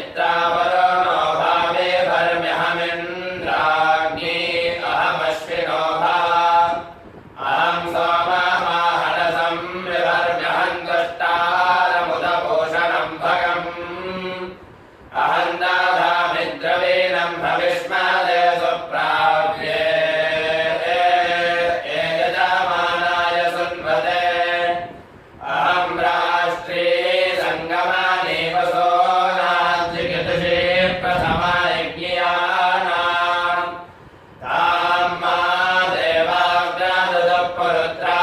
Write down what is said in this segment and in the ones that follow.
मित्रावरणो भावे भर्म्यहमिन्द्राग्नि अहमश्विनो भा अहं सोमाहरसं विभर्म्यहं दुष्टारमुदपोषणं भगम्। अहं दाधामि द्रवेणं भविष्म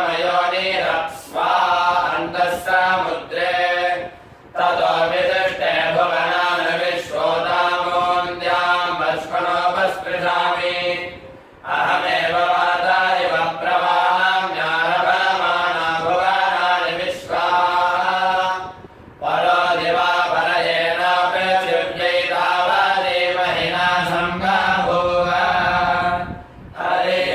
मयो निरप् स्वान्तस्य मुद्रे। ततोऽपि दृष्टे भवनान् विश्रोतामोद्याम्पृशामि अहमेव Padre.